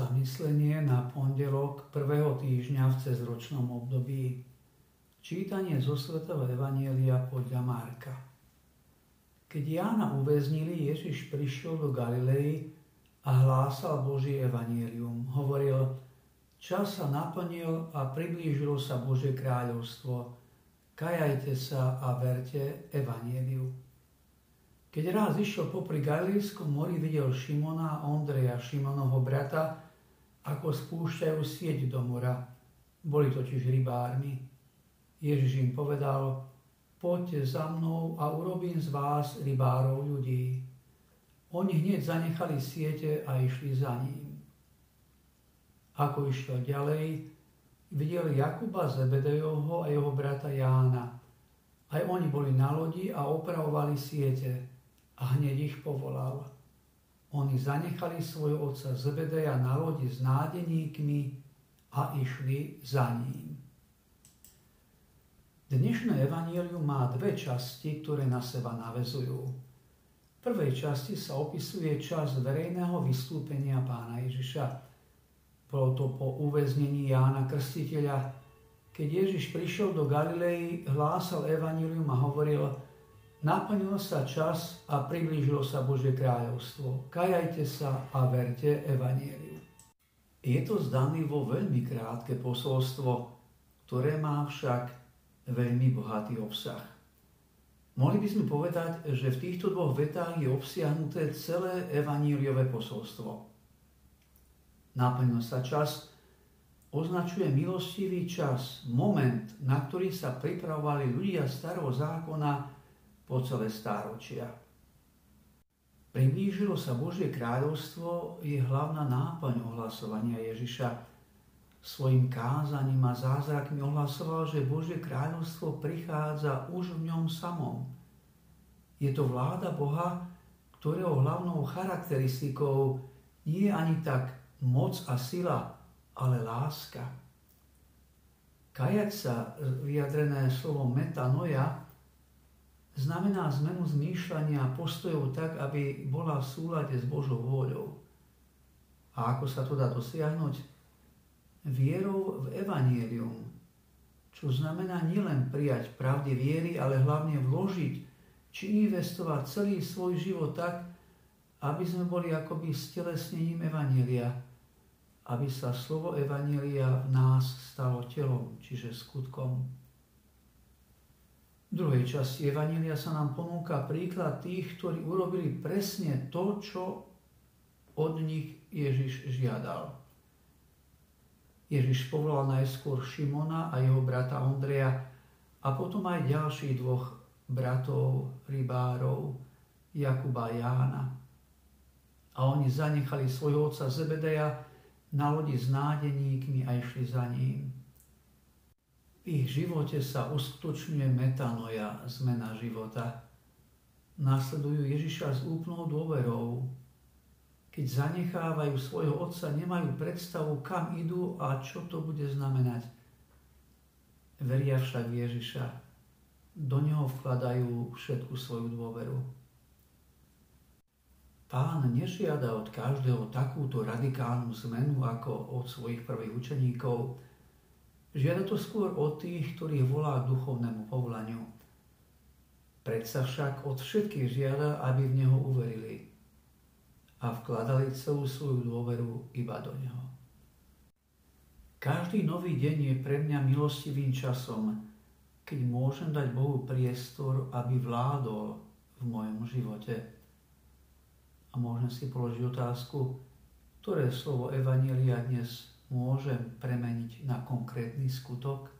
zamyslenie na pondelok prvého týždňa v cezročnom období. Čítanie zo Svetého Evanielia podľa Marka. Keď Jána uväznili, Ježiš prišiel do Galilei a hlásal Božie Evanielium. Hovoril, čas sa naplnil a priblížilo sa Božie kráľovstvo. Kajajte sa a verte Evanieliu. Keď raz išiel popri Galilejskom mori, videl Šimona a Ondreja, Šimonovho brata, ako spúšťajú sieť do mora. Boli totiž rybármi. Ježiš im povedal, poďte za mnou a urobím z vás rybárov ľudí. Oni hneď zanechali siete a išli za ním. Ako išiel ďalej, videl Jakuba Zebedejovho a jeho brata Jána. Aj oni boli na lodi a opravovali siete a hneď ich povolal. Oni zanechali svojho otca Zebedeja na lodi s nádeníkmi a išli za ním. Dnešné evanílium má dve časti, ktoré na seba navezujú. V prvej časti sa opisuje čas verejného vystúpenia pána Ježiša. Bolo to po uväznení Jána Krstiteľa, keď Ježiš prišiel do Galilei, hlásal evanílium a hovoril – Naplnil sa čas a priblížilo sa Božie kráľovstvo. Kajajte sa a verte Evanieliu. Je to zdanlivo veľmi krátke posolstvo, ktoré má však veľmi bohatý obsah. Mohli by sme povedať, že v týchto dvoch vetách je obsiahnuté celé evaníliové posolstvo. Naplnil sa čas, označuje milostivý čas, moment, na ktorý sa pripravovali ľudia starého zákona po celé stáročia. Priblížilo sa Božie kráľovstvo je hlavná náplň ohlasovania Ježiša. Svojim kázaním a zázrakmi ohlasoval, že Božie kráľovstvo prichádza už v ňom samom. Je to vláda Boha, ktorého hlavnou charakteristikou nie je ani tak moc a sila, ale láska. Kajať sa, vyjadrené slovom metanoja, znamená zmenu zmýšľania a postojov tak, aby bola v súlade s Božou vôľou. A ako sa to dá dosiahnuť? Vierou v Evangelium, čo znamená nielen prijať pravdy viery, ale hlavne vložiť či investovať celý svoj život tak, aby sme boli akoby stelesnením Evanielia, aby sa slovo Evanielia v nás stalo telom, čiže skutkom. V druhej časti Evanília sa nám ponúka príklad tých, ktorí urobili presne to, čo od nich Ježiš žiadal. Ježiš povolal najskôr Šimona a jeho brata Ondreja a potom aj ďalších dvoch bratov, rybárov, Jakuba a Jána. A oni zanechali svojho otca Zebedeja na lodi s nádeníkmi a išli za ním. Ich živote sa uskutočňuje metanoja, zmena života. Nasledujú Ježiša s úplnou dôverou. Keď zanechávajú svojho otca, nemajú predstavu, kam idú a čo to bude znamenať. Veria však Ježiša. Do neho vkladajú všetku svoju dôveru. Pán nežiada od každého takúto radikálnu zmenu ako od svojich prvých učeníkov, Žiada to skôr od tých, ktorých volá k duchovnému povolaniu. Predsa však od všetkých žiada, aby v Neho uverili a vkladali celú svoju dôveru iba do Neho. Každý nový deň je pre mňa milostivým časom, keď môžem dať Bohu priestor, aby vládol v mojom živote. A môžem si položiť otázku, ktoré slovo Evanielia dnes môžem premeniť na konkrétny skutok?